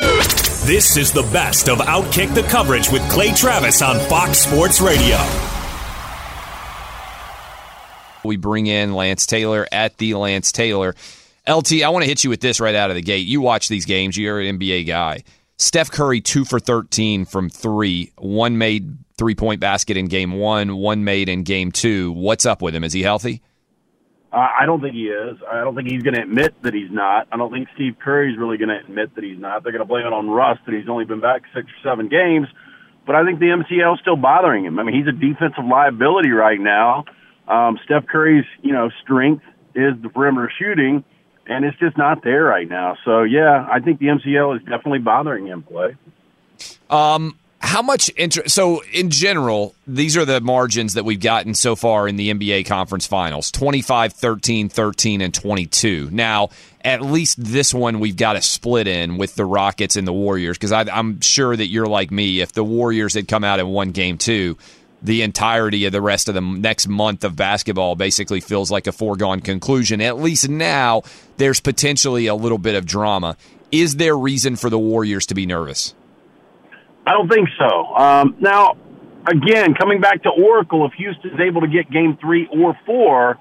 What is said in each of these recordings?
This is the best of Outkick the coverage with Clay Travis on Fox Sports Radio. We bring in Lance Taylor at the Lance Taylor. LT, I want to hit you with this right out of the gate. You watch these games, you're an NBA guy. Steph Curry, two for 13 from three. One made three point basket in game one, one made in game two. What's up with him? Is he healthy? I don't think he is. I don't think he's going to admit that he's not. I don't think Steve Curry's really going to admit that he's not. They're going to blame it on rust that he's only been back six or seven games. But I think the MCL is still bothering him. I mean, he's a defensive liability right now. Um, Steph Curry's, you know, strength is the perimeter shooting, and it's just not there right now. So yeah, I think the MCL is definitely bothering him. Play. Um, how much interest? So, in general, these are the margins that we've gotten so far in the NBA conference finals 25, 13, 13, and 22. Now, at least this one we've got a split in with the Rockets and the Warriors because I'm sure that you're like me. If the Warriors had come out in one game two, the entirety of the rest of the next month of basketball basically feels like a foregone conclusion. At least now, there's potentially a little bit of drama. Is there reason for the Warriors to be nervous? I don't think so. Um, now, again, coming back to Oracle, if Houston's able to get game three or four,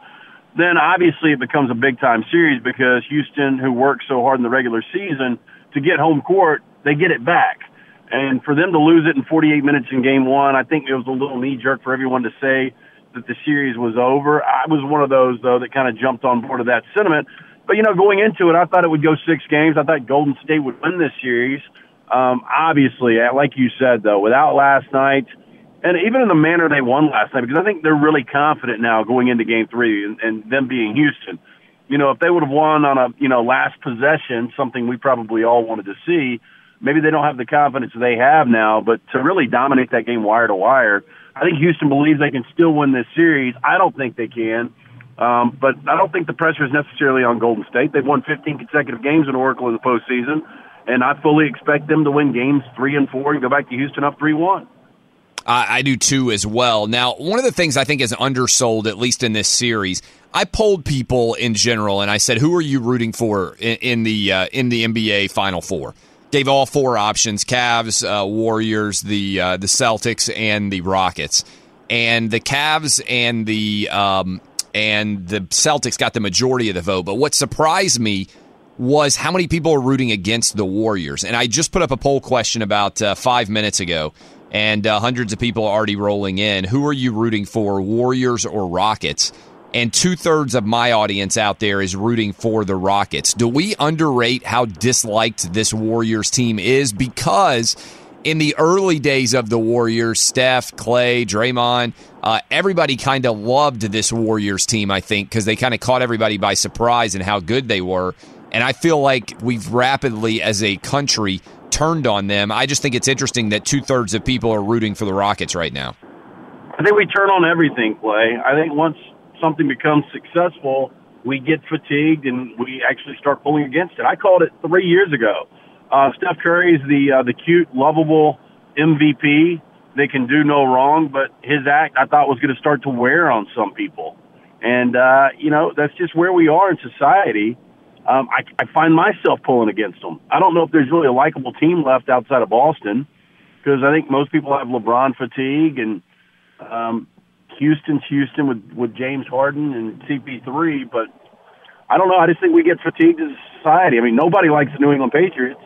then obviously it becomes a big time series because Houston, who worked so hard in the regular season to get home court, they get it back. And for them to lose it in 48 minutes in game one, I think it was a little knee jerk for everyone to say that the series was over. I was one of those, though, that kind of jumped on board of that sentiment. But, you know, going into it, I thought it would go six games. I thought Golden State would win this series. Um, obviously, uh, like you said, though, without last night, and even in the manner they won last night, because I think they're really confident now going into Game Three, and, and them being Houston. You know, if they would have won on a you know last possession, something we probably all wanted to see, maybe they don't have the confidence they have now. But to really dominate that game wire to wire, I think Houston believes they can still win this series. I don't think they can. Um, but I don't think the pressure is necessarily on Golden State. They've won 15 consecutive games in Oracle in the postseason and I fully expect them to win games three and four and go back to Houston up three one. I, do too as well. Now, one of the things I think is undersold, at least in this series, I polled people in general, and I said, "Who are you rooting for in, in the uh, in the NBA Final Four? Gave all four options: Cavs, uh, Warriors, the uh, the Celtics, and the Rockets. And the Cavs and the um, and the Celtics got the majority of the vote. But what surprised me was how many people are rooting against the Warriors. And I just put up a poll question about uh, five minutes ago, and uh, hundreds of people are already rolling in. Who are you rooting for, Warriors or Rockets? and two thirds of my audience out there is rooting for the Rockets. Do we underrate how disliked this Warriors team is? Because in the early days of the Warriors, Steph, Clay, Draymond, uh, everybody kind of loved this Warriors team, I think, because they kind of caught everybody by surprise and how good they were. And I feel like we've rapidly, as a country, turned on them. I just think it's interesting that two thirds of people are rooting for the Rockets right now. I think we turn on everything, Clay. I think once something becomes successful, we get fatigued and we actually start pulling against it. I called it three years ago. Uh, Steph Curry is the uh, the cute, lovable MVP. They can do no wrong, but his act I thought was going to start to wear on some people, and uh, you know that's just where we are in society. Um, I, I find myself pulling against them. I don't know if there's really a likable team left outside of Boston because I think most people have LeBron fatigue and um, Houston's Houston with with James Harden and CP3, but I don't know. I just think we get fatigued as a society. I mean, nobody likes the New England Patriots.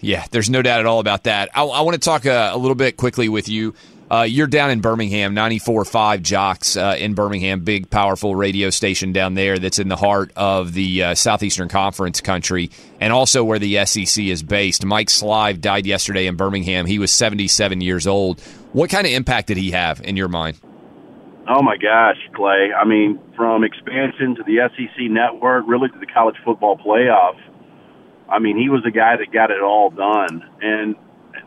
Yeah, there's no doubt at all about that. I, I want to talk a, a, little bit quickly with you. Uh, you're down in Birmingham, 94.5 JOX uh, in Birmingham, big, powerful radio station down there that's in the heart of the uh, Southeastern Conference country and also where the SEC is based. Mike Slive died yesterday in Birmingham. He was 77 years old. What kind of impact did he have in your mind? Oh, my gosh, Clay. I mean, from expansion to the SEC network, really to the college football playoff I mean, he was the guy that got it all done. And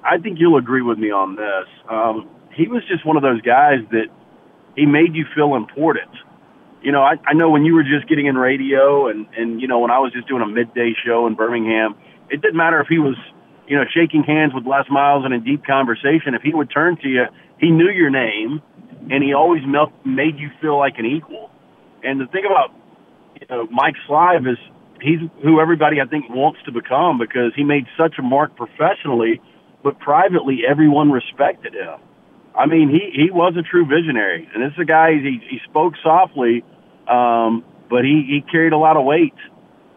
I think you'll agree with me on this. Um, he was just one of those guys that he made you feel important. You know, I, I know when you were just getting in radio and, and, you know, when I was just doing a midday show in Birmingham, it didn't matter if he was, you know, shaking hands with Les Miles and in deep conversation. If he would turn to you, he knew your name and he always made you feel like an equal. And the thing about, you know, Mike Slive is he's who everybody I think wants to become because he made such a mark professionally, but privately everyone respected him. I mean, he he was a true visionary, and this is a guy he he spoke softly, um, but he he carried a lot of weight,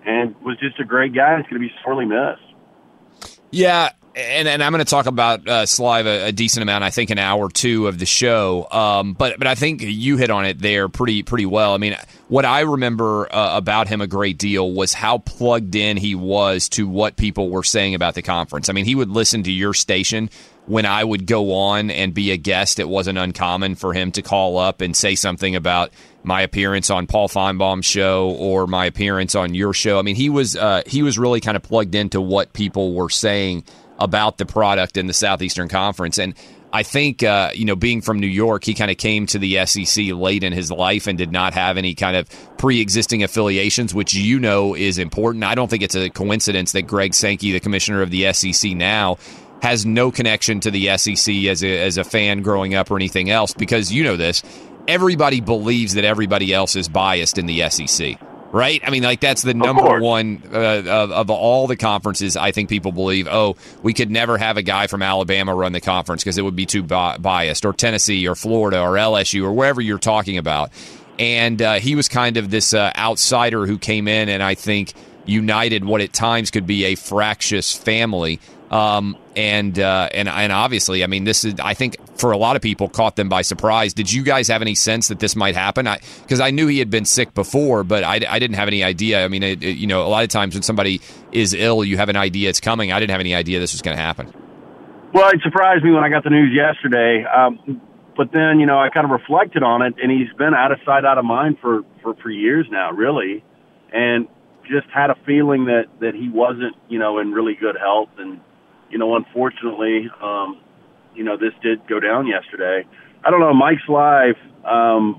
and was just a great guy. It's going to be sorely missed. Yeah, and, and I'm going to talk about uh, Slive a, a, decent amount. I think an hour or two of the show, um, but but I think you hit on it there pretty pretty well. I mean, what I remember uh, about him a great deal was how plugged in he was to what people were saying about the conference. I mean, he would listen to your station when I would go on and be a guest. It wasn't uncommon for him to call up and say something about my appearance on Paul Finebaum's show or my appearance on your show. I mean, he was uh, he was really kind of plugged into what people were saying about the product in the Southeastern Conference. And I think, uh, you know, being from New York, he kind of came to the SEC late in his life and did not have any kind of pre existing affiliations, which you know is important. I don't think it's a coincidence that Greg Sankey, the commissioner of the SEC now, has no connection to the SEC as a, as a fan growing up or anything else because you know this. Everybody believes that everybody else is biased in the SEC right? I mean, like that's the number one uh, of, of all the conferences. I think people believe, oh, we could never have a guy from Alabama run the conference because it would be too bi- biased, or Tennessee, or Florida, or LSU, or wherever you're talking about. And uh, he was kind of this uh, outsider who came in and I think united what at times could be a fractious family. Um, and uh, and and obviously, I mean, this is I think for a lot of people caught them by surprise. Did you guys have any sense that this might happen? Because I, I, knew he had been sick before, but I, I didn't have any idea. I mean, it, it, you know, a lot of times when somebody is ill, you have an idea it's coming. I didn't have any idea this was going to happen. Well, it surprised me when I got the news yesterday. Um, but then, you know, I kind of reflected on it, and he's been out of sight, out of mind for for, for years now, really, and just had a feeling that that he wasn't, you know, in really good health and you know, unfortunately, um, you know, this did go down yesterday. I don't know, Mike Slive, um,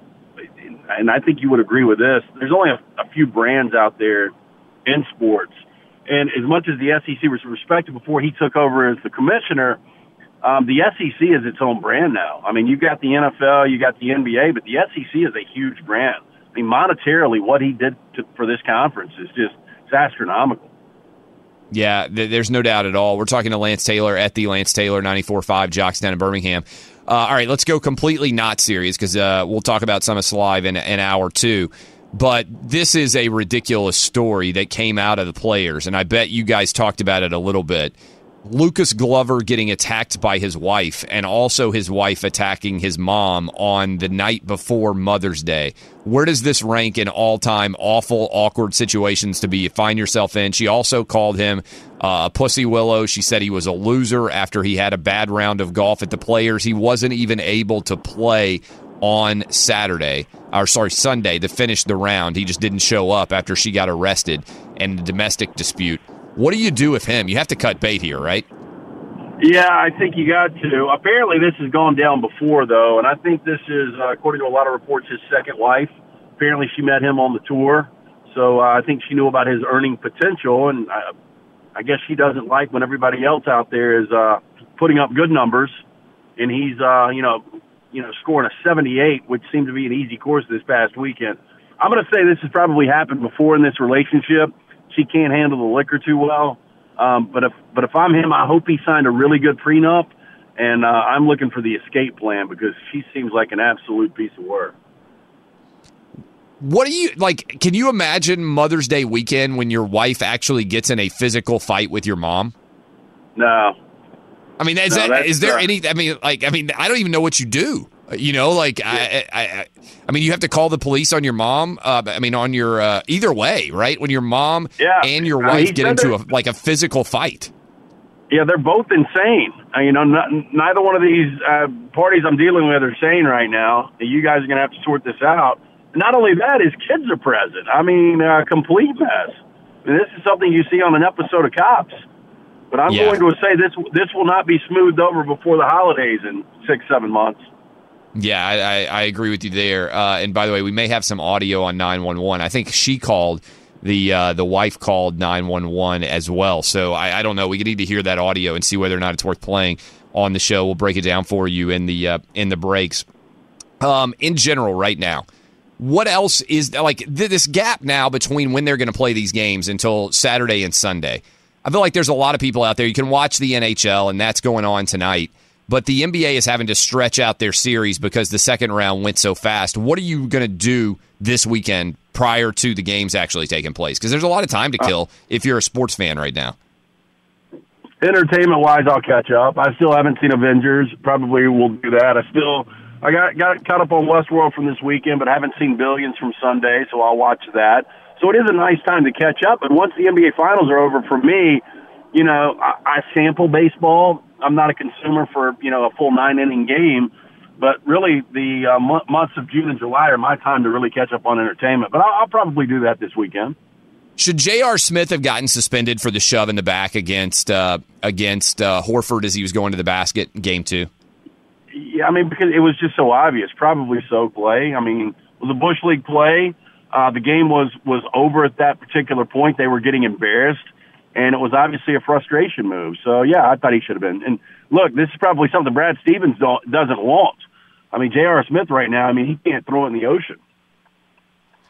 and I think you would agree with this. There's only a, a few brands out there in sports, and as much as the SEC was respected before he took over as the commissioner, um, the SEC is its own brand now. I mean, you've got the NFL, you got the NBA, but the SEC is a huge brand. I mean, monetarily, what he did to, for this conference is just it's astronomical. Yeah, th- there's no doubt at all. We're talking to Lance Taylor at the Lance Taylor 94.5 JOX down in Birmingham. Uh, all right, let's go completely not serious because uh, we'll talk about some of Slive in an hour two. But this is a ridiculous story that came out of the players, and I bet you guys talked about it a little bit. Lucas Glover getting attacked by his wife, and also his wife attacking his mom on the night before Mother's Day. Where does this rank in all time awful, awkward situations to be find yourself in? She also called him uh, a pussy willow. She said he was a loser after he had a bad round of golf at the Players. He wasn't even able to play on Saturday, or sorry, Sunday to finish the round. He just didn't show up after she got arrested and the domestic dispute. What do you do with him? You have to cut bait here, right? Yeah, I think you got to. Apparently, this has gone down before, though, and I think this is, uh, according to a lot of reports, his second wife. Apparently, she met him on the tour, so uh, I think she knew about his earning potential, and I, I guess she doesn't like when everybody else out there is uh, putting up good numbers, and he's, uh, you know, you know, scoring a 78, which seemed to be an easy course this past weekend. I'm going to say this has probably happened before in this relationship she can't handle the liquor too well. Um, but if but if I'm him, I hope he signed a really good prenup, and uh, I'm looking for the escape plan because she seems like an absolute piece of work. What do you like? Can you imagine Mother's Day weekend when your wife actually gets in a physical fight with your mom? No. I mean, is No, that's, there uh, any? I mean, like, I mean, I don't even know what you do. You know, like, I, I, I, I mean, you have to call the police on your mom. Uh, I mean, on your uh, either way, right? When your mom Yeah. and your Uh, wife he get into a like a physical fight. Yeah, they're both insane. Uh, you know, n- neither one of these uh, parties I'm dealing with are sane right now. You guys are going to have to sort this out. Not only that, his kids are present. I mean, uh, complete mess. I mean, this is something you see on an episode of Cops. But I'm Yeah. going to say this this will not be smoothed over before the holidays in six seven months. Yeah, I, I, I agree with you there. Uh, and by the way, we may have some audio on nine one one. I think she called the uh, the wife called nine one one as well. So I, I don't know. We need to hear that audio and see whether or not it's worth playing on the show. We'll break it down for you in the uh, in the breaks. Um, in general, right now, what else is like th- this gap now between when they're going to play these games until Saturday and Sunday? I feel like there's a lot of people out there. You can watch the NHL, and that's going on tonight. But the NBA is having to stretch out their series because the second round went so fast. What are you going to do this weekend prior to the games actually taking place? Because there's a lot of time to uh, kill if you're a sports fan right now. Entertainment wise, I'll catch up. I still haven't seen Avengers. Probably will do that. I still I got got caught up on Westworld from this weekend, but I haven't seen Billions from Sunday, so I'll watch that. So it is a nice time to catch up. And once the NBA Finals are over, for me, you know, I, I sample baseball. I'm not a consumer for you know a full nine inning game, but really the uh, mo- months of June and July are my time to really catch up on entertainment. But I'll, I'll probably do that this weekend. Should J.R. Smith have gotten suspended for the shove in the back against uh, against uh, Horford as he was going to the basket in game two? Yeah, I mean because it was just so obvious. Probably so play. I mean, was a bush league play. Uh, the game was was over at that particular point. They were getting embarrassed, and it was obviously a frustration move. So yeah, I thought he should have been. And look, this is probably something Brad Stevens doesn't want. I mean, J.R. Smith right now. I mean, he can't throw it in the ocean.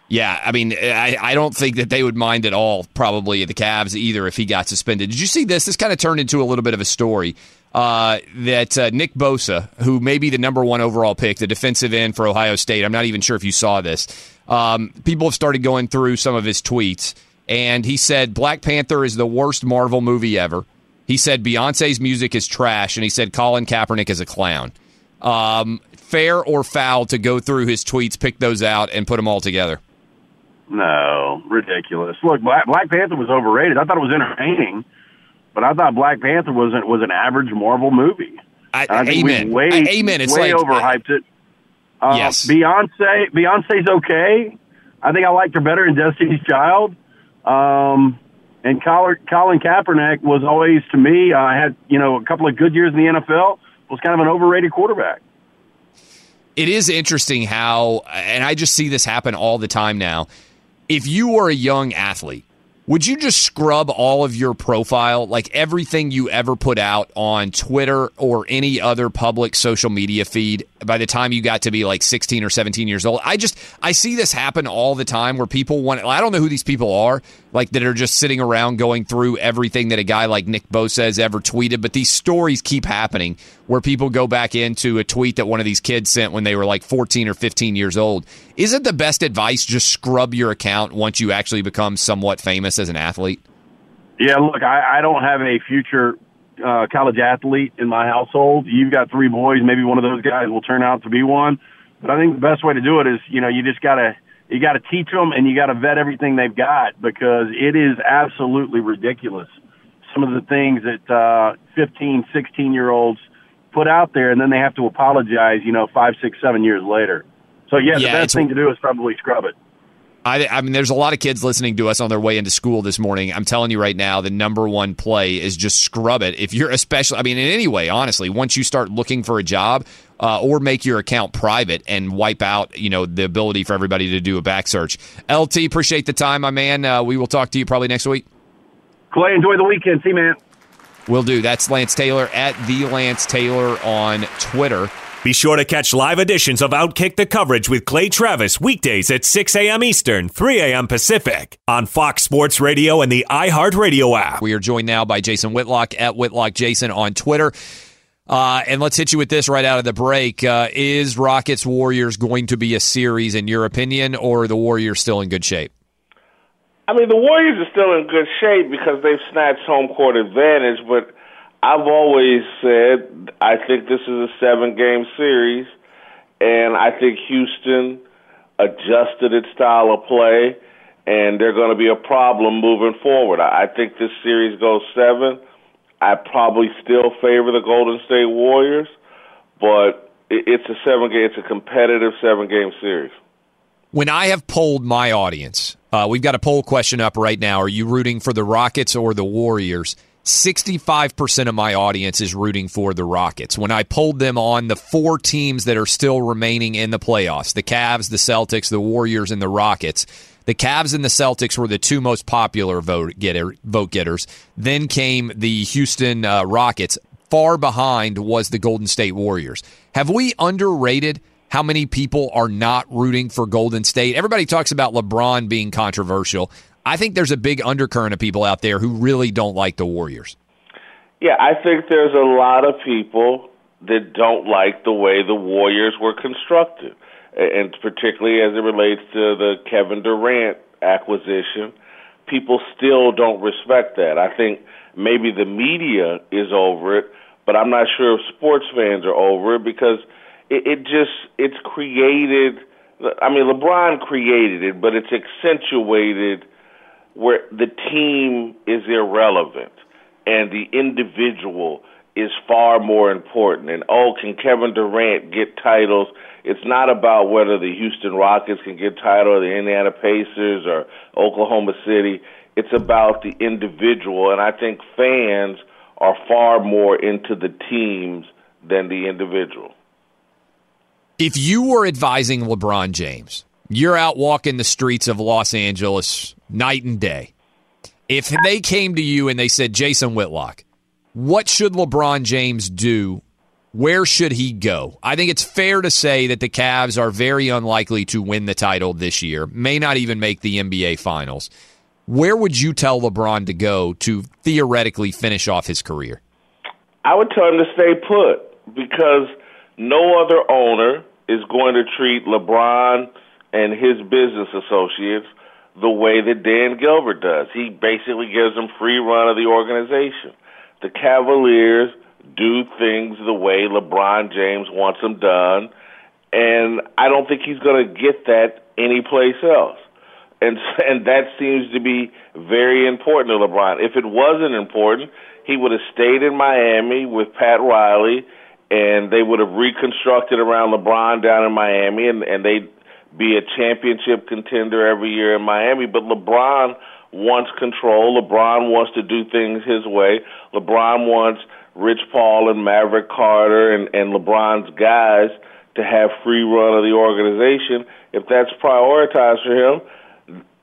Yeah, I mean, I, I don't think that they would mind at all, probably the Cavs either, if he got suspended. Did you see this? This kind of turned into a little bit of a story uh, that uh, Nick Bosa, who may be the number one overall pick, the defensive end for Ohio State, I'm not even sure if you saw this. Um, people have started going through some of his tweets, and he said Black Panther is the worst Marvel movie ever. He said Beyonce's music is trash, and he said Colin Kaepernick is a clown. Um, fair or foul to go through his tweets, pick those out, and put them all together? No, ridiculous. Look, Black, Black Panther was overrated. I thought it was entertaining, but I thought Black Panther was an, was an average Marvel movie. I, I amen. way, I- amen. It's way like overhyped it. Uh, Yes. Beyonce. Beyonce's okay. I think I liked her better in Destiny's Child. Um, and Colin, Kaepernick was always to me. I had you know a couple of good years in the NFL. Was kind of an overrated quarterback. it is interesting how, and I just see this happen all the time now. If you were a young athlete, would you just scrub all of your profile, like everything you ever put out on Twitter or any other public social media feed by the time you got to be like 16 or 17 years old? I just, I see this happen all the time where people want, I don't know who these people are, like that are just sitting around going through everything that a guy like Nick Bosa has ever tweeted, but these stories keep happening where people go back into a tweet that one of these kids sent when they were like 14 or 15 years old. Isn't the best advice just scrub your account once you actually become somewhat famous as an athlete? Yeah, look, I, I don't have a future uh, college athlete in my household. You've got three boys. Maybe one of those guys will turn out to be one. But I think the best way to do it is, you know, you just gotta you gotta teach them and you gotta vet everything they've got because it is absolutely ridiculous. Some of the things that uh, 15, 16 year olds put out there, and then they have to apologize, you know, five, six, seven years later. So yeah, Yeah, the best thing to do is probably scrub it. I, I mean, there's a lot of kids listening to us on their way into school this morning. I'm telling you right now, the number one play is just scrub it. If you're especially, I mean, in any way, honestly, once you start looking for a job uh, or make your account private and wipe out, you know, the ability for everybody to do a back search. LT, appreciate the time, my man. Uh, we will talk to you probably next week. Clay, enjoy the weekend. See, you, man. Will do. That's Lance Taylor at the Lance Taylor on Twitter. Be sure to catch live editions of Outkick the Coverage with Clay Travis weekdays at 6 a.m. Eastern, 3 a.m. Pacific on Fox Sports Radio and the iHeartRadio app. We are joined now by Jason Whitlock at Whitlock Jason on Twitter. Uh, and let's hit you with this right out of the break. Uh, is Rockets Warriors going to be a series, in your opinion, or are the Warriors still in good shape? I mean, the Warriors are still in good shape because they've snatched home court advantage, but I've always said I think this is a seven game series, and I think Houston adjusted its style of play, and they're going to be a problem moving forward. I think this series goes seven. I probably still favor the Golden State Warriors, but it's a seven game, it's a competitive seven game series. When I have polled my audience, uh, we've got a poll question up right now. Are you rooting for the Rockets or the Warriors? 65% of my audience is rooting for the Rockets. When I polled them on the four teams that are still remaining in the playoffs the Cavs, the Celtics, the Warriors, and the Rockets the Cavs and the Celtics were the two most popular vote, getter, vote getters. Then came the Houston uh, Rockets. Far behind was the Golden State Warriors. Have we underrated how many people are not rooting for Golden State? Everybody talks about LeBron being controversial. I think there's a big undercurrent of people out there who really don't like the Warriors. Yeah, I think there's a lot of people that don't like the way the Warriors were constructed, and particularly as it relates to the Kevin Durant acquisition. People still don't respect that. I think maybe the media is over it, but I'm not sure if sports fans are over it because it, it just it's created. I mean, LeBron created it, but it's accentuated where the team is irrelevant and the individual is far more important. And oh, can Kevin Durant get titles? It's not about whether the Houston Rockets can get title or the Indiana Pacers or Oklahoma City. It's about the individual, and I think fans are far more into the teams than the individual. If you were advising LeBron James, you're out walking the streets of Los Angeles night and day. If they came to you and they said, Jason Whitlock, what should LeBron James do? Where should he go? I think it's fair to say that the Cavs are very unlikely to win the title this year, may not even make the NBA Finals. Where would you tell LeBron to go to theoretically finish off his career? I would tell him to stay put because no other owner is going to treat LeBron and his business associates the way that Dan Gilbert does. He basically gives them free run of the organization. The Cavaliers do things the way LeBron James wants them done, and I don't think he's going to get that anyplace else. And and that seems to be very important to LeBron. If it wasn't important, he would have stayed in Miami with Pat Riley, and they would have reconstructed around LeBron down in Miami, and and they'd be a championship contender every year in Miami. But LeBron wants control. LeBron wants to do things his way. LeBron wants Rich Paul and Maverick Carter and, and LeBron's guys to have free run of the organization. If that's prioritized for him,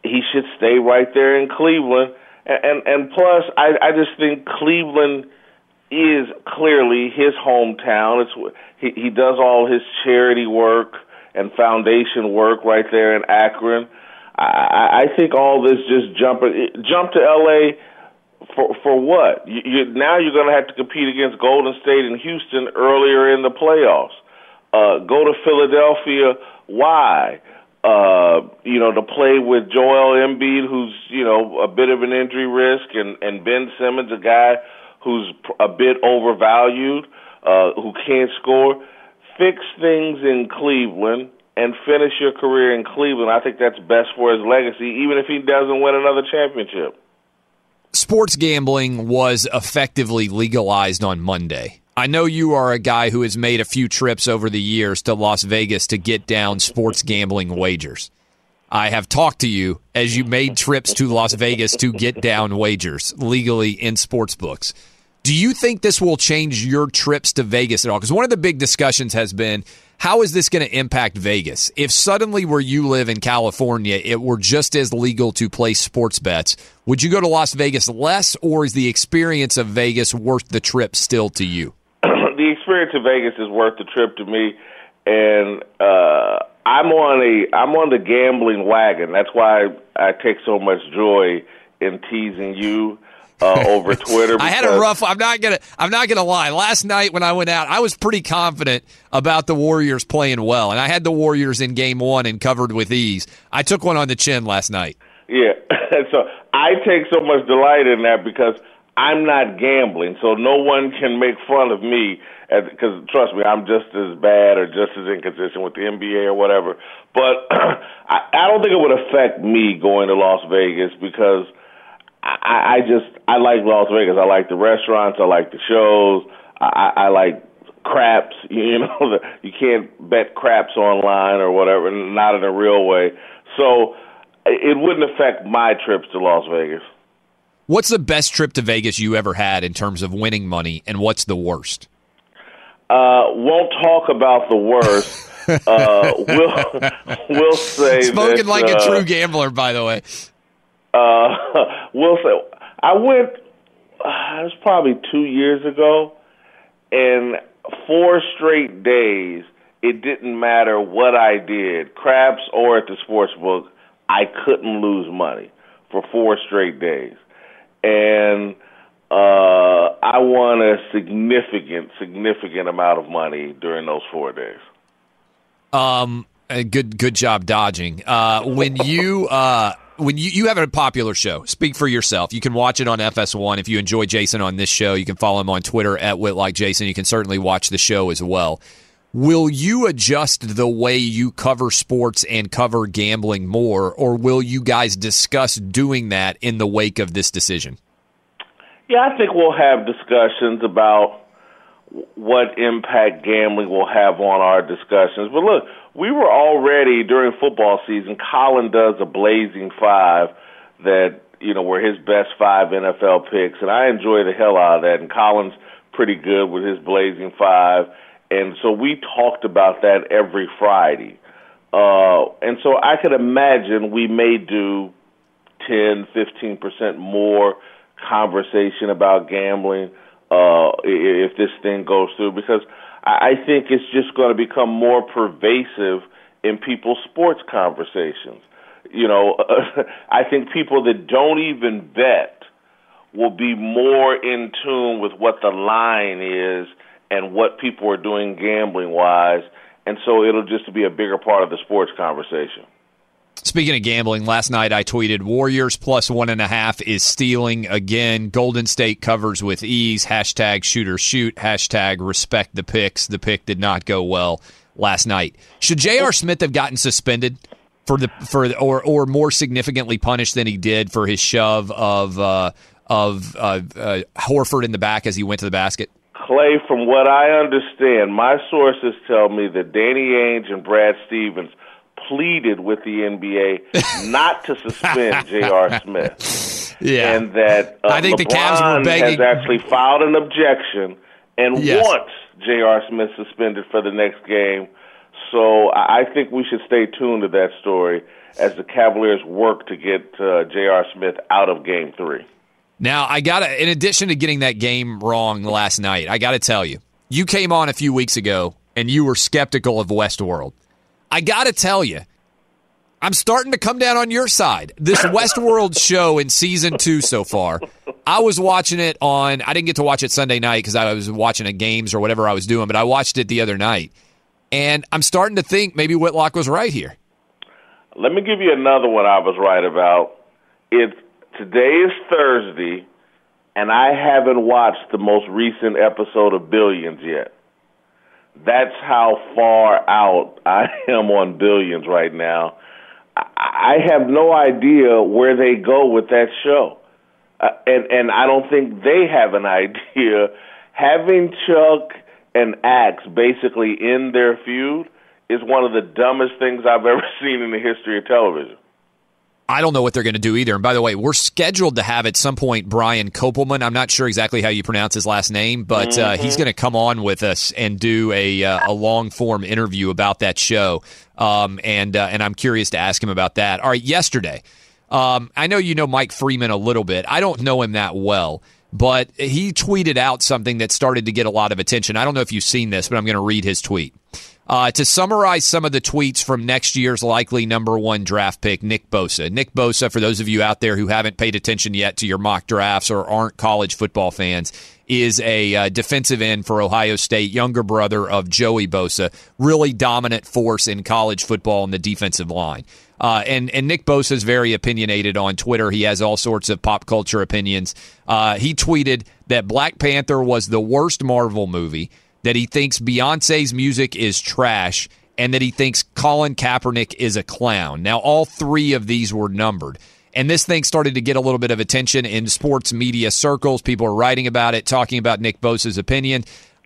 he should stay right there in Cleveland. And and, and plus, I, I just think Cleveland is clearly his hometown. It's he, he does all his charity work and foundation work right there in Akron. I, I think all this just jump jump to L.A. for for what? You, you, now you're going to have to compete against Golden State and Houston earlier in the playoffs. Uh, go to Philadelphia. Why? Uh, you know, to play with Joel Embiid, who's you know a bit of an injury risk, and and Ben Simmons, a guy who's a bit overvalued, uh, who can't score. Fix things in Cleveland and finish your career in Cleveland. I think that's best for his legacy, even if he doesn't win another championship. Sports gambling was effectively legalized on Monday. I know you are a guy who has made a few trips over the years to Las Vegas to get down sports gambling wagers. I have talked to you as you made trips to Las Vegas to get down wagers legally in sports books. Do you think this will change your trips to Vegas at all? Because one of the big discussions has been how is this going to impact Vegas? If suddenly where you live in California, it were just as legal to place sports bets, would you go to Las Vegas less, or is the experience of Vegas worth the trip still to you? the experience of Vegas is worth the trip to me, and uh, I'm on a I'm on the gambling wagon. That's why I take so much joy in teasing you uh, over Twitter. I had a rough. I'm not gonna. I'm not gonna lie. Last night when I went out, I was pretty confident about the Warriors playing well, and I had the Warriors in Game One and covered with ease. I took one on the chin last night. Yeah, so I take so much delight in that because I'm not gambling, so no one can make fun of me. Because trust me, I'm just as bad or just as inconsistent with the NBA or whatever. But I, I don't think it would affect me going to Las Vegas because I, I just I like Las Vegas. I like the restaurants. I like the shows. I, I like craps. You know, the, you can't bet craps online or whatever, not in a real way. So it wouldn't affect my trips to Las Vegas. What's the best trip to Vegas you ever had in terms of winning money, and what's the worst? Uh, won't talk about the worst. uh, we'll we'll say spoken that, like uh, a true gambler, by the way. Uh, we'll say I went. Uh, it was probably two years ago, and four straight days. It didn't matter what I did, craps or at the sports book. I couldn't lose money for four straight days, and uh, I won a significant, significant amount of money during those four days. Um, good, good job dodging. Uh, when you uh, when you, you have a popular show, speak for yourself. You can watch it on FS1. If you enjoy Jason on this show, you can follow him on Twitter at Whitlock Jason. You can certainly watch the show as well. Will you adjust the way you cover sports and cover gambling more, or will you guys discuss doing that in the wake of this decision? Yeah, I think we'll have discussions about what impact gambling will have on our discussions. But look, we were already during football season. Colin does a blazing five that you know were his best five NFL picks, and I enjoy the hell out of that. And Colin's pretty good with his blazing five, and so we talked about that every Friday. Uh, and so I could imagine we may do 10, 15 percent more conversation about gambling uh, if this thing goes through, because I think it's just going to become more pervasive in people's sports conversations. You know, I think people that don't even bet will be more in tune with what the line is and what people are doing gambling wise, and so it'll just be a bigger part of the sports conversation. Speaking of gambling, last night I tweeted Warriors plus one and a half is stealing again. Golden State covers with ease. Hashtag shooter shoot. Hashtag respect the picks. The pick did not go well last night. Should J.R. Smith have gotten suspended for the for the, or or more significantly punished than he did for his shove of uh, of uh, uh, Horford in the back as he went to the basket? Clay, from what I understand, my sources tell me that Danny Ainge and Brad Stevens pleaded with the NBA not to suspend J.R. Smith. Yeah. And that uh, I think LeBron the Cavs were begging- has actually filed an objection and Yes. wants J.R. Smith suspended for the next game. So I think we should stay tuned to that story as the Cavaliers work to get uh, J.R. Smith out of Game Three. Now, I got to, in addition to getting that game wrong last night, I got to tell you, you came on a few weeks ago and you were skeptical of Westworld. I got to tell you, I'm starting to come down on your side. This Westworld show in season two so far, I was watching it on, I didn't get to watch it Sunday night because I was watching a games or whatever I was doing, but I watched it the other night. And I'm starting to think maybe Whitlock was right here. Let me give you another one I was right about. It today is Thursday, and I haven't watched the most recent episode of Billions yet. That's how far out I am on Billions right now. I have no idea where they go with that show. Uh, and and I don't think they have an idea. Having Chuck and Axe basically in their feud is one of the dumbest things I've ever seen in the history of television. I don't know what they're going to do either. And by the way, we're scheduled to have at some point Brian Koppelman. I'm not sure exactly how you pronounce his last name, but mm-hmm. uh, he's mm-hmm. going to come on with us and do a uh, a long form interview about that show. Um, and uh, and I'm curious to ask him about that. All right, yesterday, um, I know you know Mike Freeman a little bit. I don't know him that well. But he tweeted out something that started to get a lot of attention. I don't know if you've seen this, but I'm going to read his tweet. Uh, to summarize some of the tweets from next year's likely number one draft pick, Nick Bosa. Nick Bosa, for those of you out there who haven't paid attention yet to your mock drafts or aren't college football fans, is a uh, defensive end for Ohio State, younger brother of Joey Bosa, really dominant force in college football in the defensive line. Uh, and and Nick Bosa is very opinionated on Twitter. He has all sorts of pop culture opinions. Uh, he tweeted that Black Panther was the worst Marvel movie that he thinks Beyonce's music is trash and that he thinks Colin Kaepernick is a clown. Now, all three of these were numbered. And this thing started to get a little bit of attention in sports media circles. People are writing about it, talking about Nick Bosa's opinion.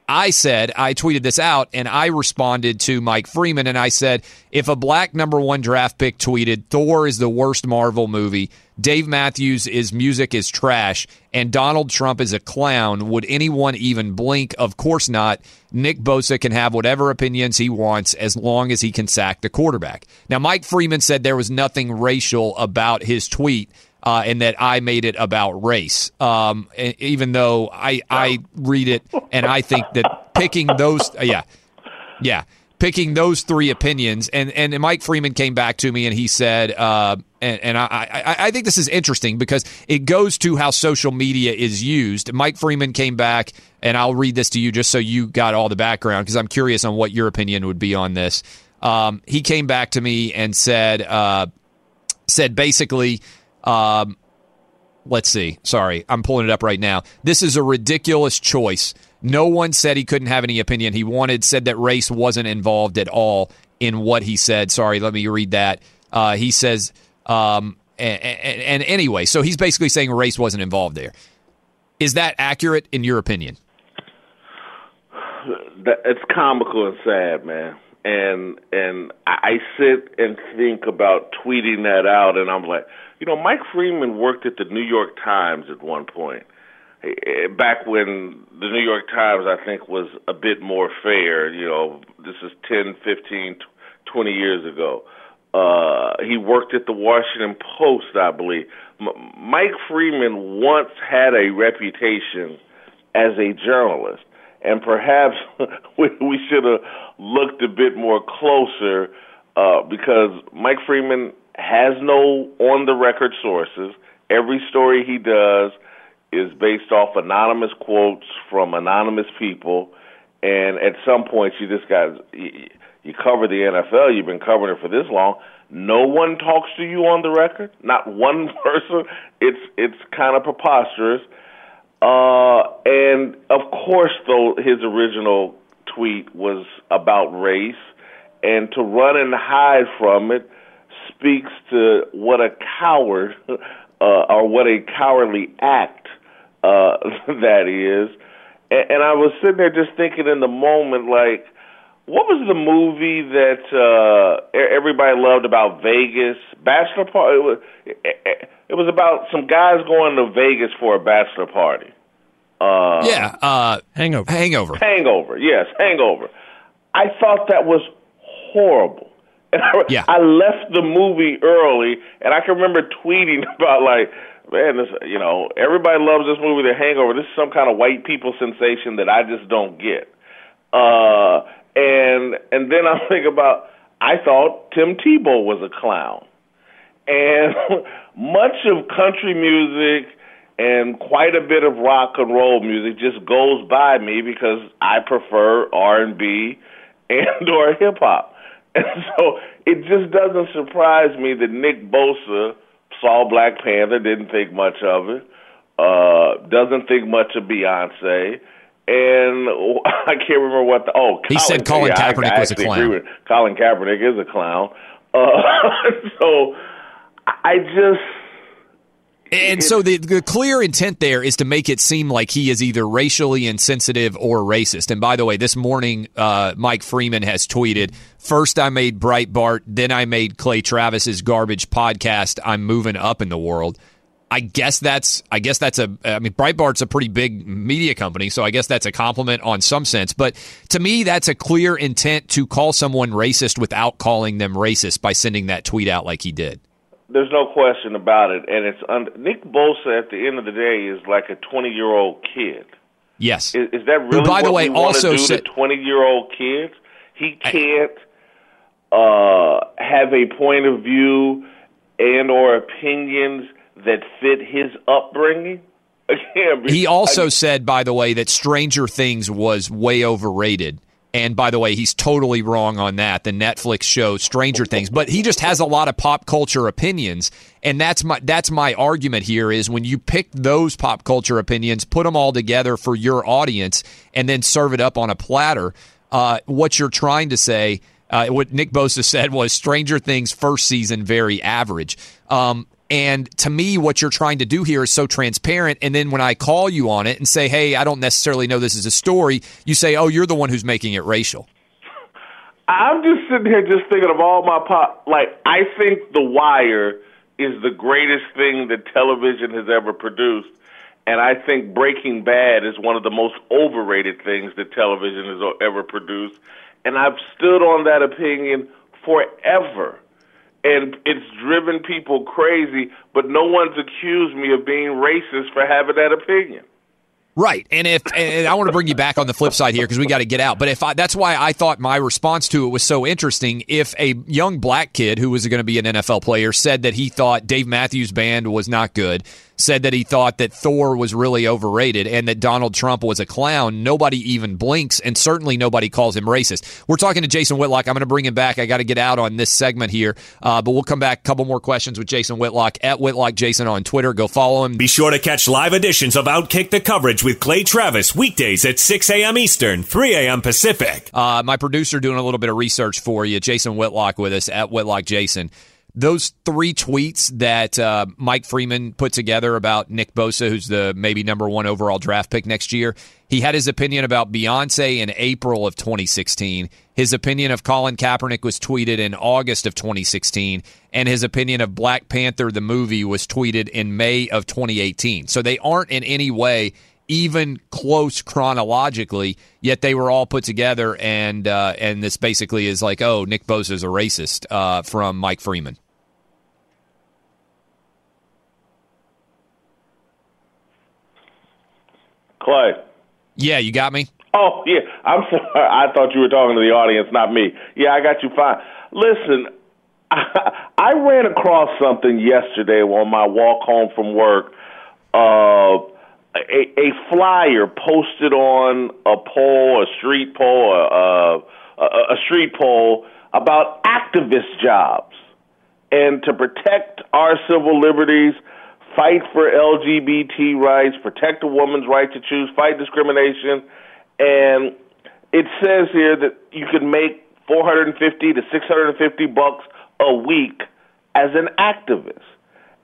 I said, I tweeted this out and I responded to Mike Freeman and I said, if a black number one draft pick tweeted, Thor is the worst Marvel movie, Dave Matthews is music is trash, and Donald Trump is a clown, would anyone even blink? Of course not. Nick Bosa can have whatever opinions he wants as long as he can sack the quarterback. Now, Mike Freeman said there was nothing racial about his tweet uh, and that I made it about race. Um, even though I I read it and I think that picking those, uh, yeah, yeah, picking those three opinions, and and Mike Freeman came back to me and he said, uh, and, and I, I I think this is interesting because it goes to how social media is used. Mike Freeman came back, and I'll read this to you just so you got all the background because I'm curious on what your opinion would be on this. Um, he came back to me and said uh, said basically um, let's see. Sorry, I'm pulling it up right now. This is a ridiculous choice. No one said he couldn't have any opinion. He wanted said that race wasn't involved at all in what he said. Sorry, let me read that. Uh, he says, um, and, and, and anyway, so he's basically saying race wasn't involved there. Is that accurate in your opinion? It's comical and sad, man. And and I sit and think about tweeting that out, and I'm like, you know, Mike Freeman worked at the New York Times at one point. Eh, back when the New York Times, I think, was a bit more fair. You know, this is 10, 15, 20 years ago. Uh, he worked at the Washington Post, I believe. M- Mike Freeman once had a reputation as a journalist, and perhaps we, we should have looked a bit more closer uh, because Mike Freeman has no on the record sources. Every story he does is based off anonymous quotes from anonymous people. And at some point, you just got you, you cover the NFL. You've been covering it for this long. No one talks to you on the record. Not one person. It's it's kind of preposterous. Uh, and of course, though, his original tweet was about race, and to run and hide from it speaks to what a coward uh, or what a cowardly act uh, that is. And, and I was sitting there just thinking in the moment, like, what was the movie that uh, everybody loved about Vegas? Bachelor party. It was, it was about some guys going to Vegas for a bachelor party. Uh, yeah, uh, Hangover. Hangover. Hangover. Yes, Hangover. I thought that was horrible. And I, yeah. I left the movie early, and I can remember tweeting about like, man, this, you know, everybody loves this movie, The Hangover. This is some kind of white people sensation that I just don't get. Uh, and and then I think about, I thought Tim Tebow was a clown, and much of country music and quite a bit of rock and roll music just goes by me because I prefer R and B and or hip hop. And so it just doesn't surprise me that Nick Bosa saw Black Panther, didn't think much of it. uh, doesn't think much of Beyonce. And I can't remember what the oh he said Colin yeah, Kaepernick I, I was a clown. agree with- Colin Kaepernick is a clown. Uh, so I just And so the, the clear intent there is to make it seem like he is either racially insensitive or racist. And by the way, this morning, uh, Mike Freeman has tweeted First, I made Breitbart, then I made Clay Travis's garbage podcast. I'm moving up in the world. I guess that's I guess that's a I mean Breitbart's a pretty big media company, so I guess that's a compliment on some sense. But to me, that's a clear intent to call someone racist without calling them racist by sending that tweet out like he did. There's no question about it, and it's un- Nick Bosa. At the end of the day, is like a 20 year old kid. Yes. Is, is that really by the way, also do said- to 20 year old kids? He can't uh, have a point of view and or opinions that fit his upbringing. Again, He I- also said, by the way, that Stranger Things was way overrated. And by the way, he's totally wrong on that. The Netflix show Stranger Things, but he just has a lot of pop culture opinions, and that's my that's my argument here is when you pick those pop culture opinions, put them all together for your audience, and then serve it up on a platter. Uh, what you're trying to say, uh, what Nick Bosa said was Stranger Things first season very average. Um, and to me, what you're trying to do here is so transparent. And then when I call you on it and say, hey, I don't necessarily know this is a story, you say, oh, you're the one who's making it racial. I'm just sitting here just thinking of all my pop. Like, I think The Wire is the greatest thing that television has ever produced. And I think Breaking Bad is one of the most overrated things that television has ever produced. And I've stood on that opinion forever. And it's driven people crazy, but no one's accused me of being racist for having that opinion. Right. And if and I want to bring you back on the flip side here because we got to get out. But if I, that's why I thought my response to it was so interesting. If a young black kid who was going to be an NFL player said that he thought Dave Matthews Band was not good, said that he thought that Thor was really overrated and that Donald Trump was a clown, nobody even blinks and certainly nobody calls him racist. We're talking to Jason Whitlock. I'm going to bring him back. I got to get out on this segment here, uh, but we'll come back. A couple more questions with Jason Whitlock at Whitlock Jason on Twitter. Go follow him. Be sure to catch live editions of Outkick the Coverage with Clay Travis weekdays at 6 a.m. Eastern, 3 a.m. Pacific. Uh, my producer doing a little bit of research for you, Jason Whitlock with us at Whitlock Jason. Those three tweets that uh, Mike Freeman put together about Nick Bosa, who's the maybe number one overall draft pick next year, he had his opinion about Beyonce in April of 2016. His opinion of Colin Kaepernick was tweeted in August of 2016, and his opinion of Black Panther the movie was tweeted in May of 2018. So they aren't in any way even close chronologically, yet they were all put together, and uh, and this basically is like, oh, Nick Bosa's a racist uh, from Mike Freeman. Clay. Yeah, you got me. Oh yeah, I'm sorry. I thought you were talking to the audience, not me. Yeah, I got you fine. Listen, I, I ran across something yesterday on my walk home from work. Uh, a, a flyer posted on a pole, a street pole, a, a, a street pole about activist jobs and to protect our civil liberties, fight for LGBT rights, protect a woman's right to choose, fight discrimination. And it says here that you can make 450 to 650 bucks a week as an activist.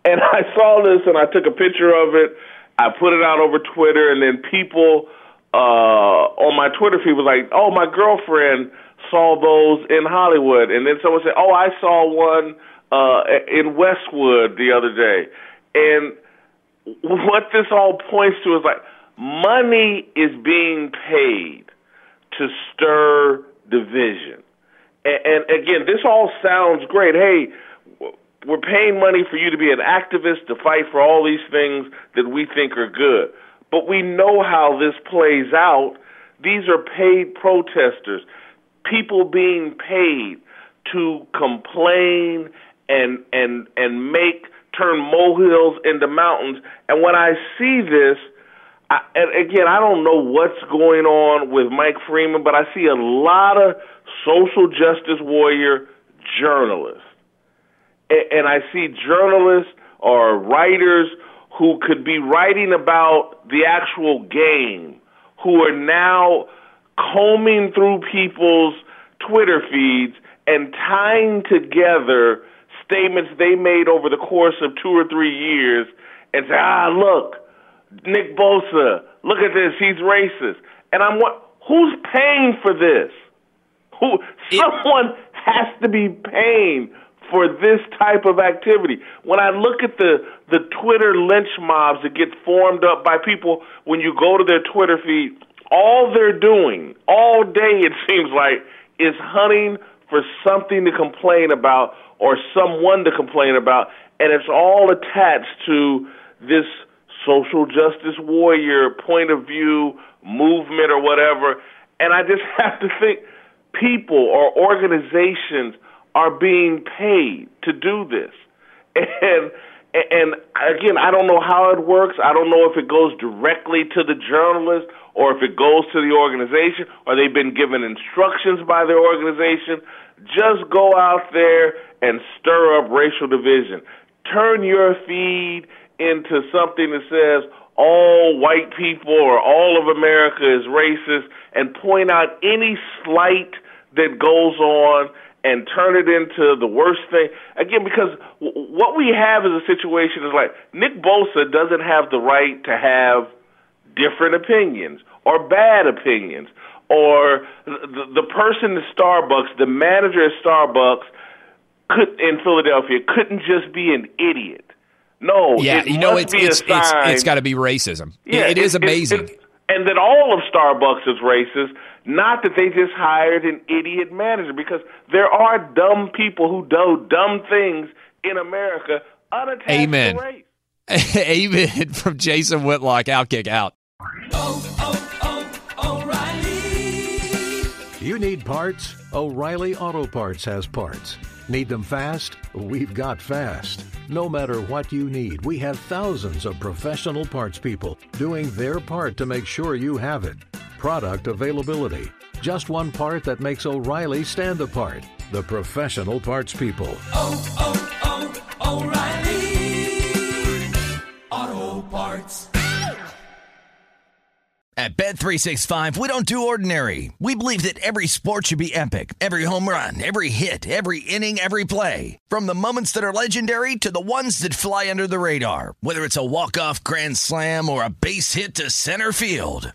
And I saw this and I took a picture of it. I put it out over Twitter, and then people uh, on my Twitter feed was like, "Oh, my girlfriend saw those in Hollywood," and then someone said, "Oh, I saw one uh, in Westwood the other day." And what this all points to is like money is being paid to stir division. And, and again, this all sounds great. Hey, we're paying money for you to be an activist to fight for all these things that we think are good. But we know how this plays out. These are paid protesters, people being paid to complain and and and make turn molehills into mountains. And when I see this, I, and again, I don't know what's going on with Mike Freeman, but I see a lot of social justice warrior journalists and I see journalists or writers who could be writing about the actual game, who are now combing through people's Twitter feeds and tying together statements they made over the course of two or three years and say, ah, look, Nick Bosa, look at this, he's racist. And I'm what? Who's paying for this? Who? Someone has to be paying for this type of activity. When I look at the the Twitter lynch mobs that get formed up by people when you go to their Twitter feed, all they're doing all day it seems like is hunting for something to complain about or someone to complain about, and it's all attached to this social justice warrior point of view movement or whatever. And I just have to think people or organizations are being paid to do this. And and again, I don't know how it works. I don't know if it goes directly to the journalist or if it goes to the organization or they've been given instructions by their organization. Just go out there and stir up racial division. Turn your feed into something that says all white people or all of America is racist and point out any slight that goes on and turn it into the worst thing again because w- what we have is a situation is like Nick Bosa doesn't have the right to have different opinions or bad opinions or the, the person at Starbucks, the manager at Starbucks could in Philadelphia couldn't just be an idiot. No, yeah, you know it's it's, it's it's got to be racism. yeah, it is it- it- amazing. it- and that all of Starbucks is racist, not that they just hired an idiot manager, because there are dumb people who do dumb things in America unattached Amen. to race. Amen from Jason Whitlock. Outkick out. Oh, oh, oh, O'Reilly. You need parts? O'Reilly Auto Parts has parts. Need them fast? We've got fast. No matter what you need, we have thousands of professional parts people doing their part to make sure you have it. Product availability. Just one part that makes O'Reilly stand apart. The professional parts people. Oh, oh, oh, Auto Parts. At Bet365, we don't do ordinary. We believe that every sport should be epic. Every home run, every hit, every inning, every play. From the moments that are legendary to the ones that fly under the radar. Whether it's a walk-off grand slam or a base hit to center field.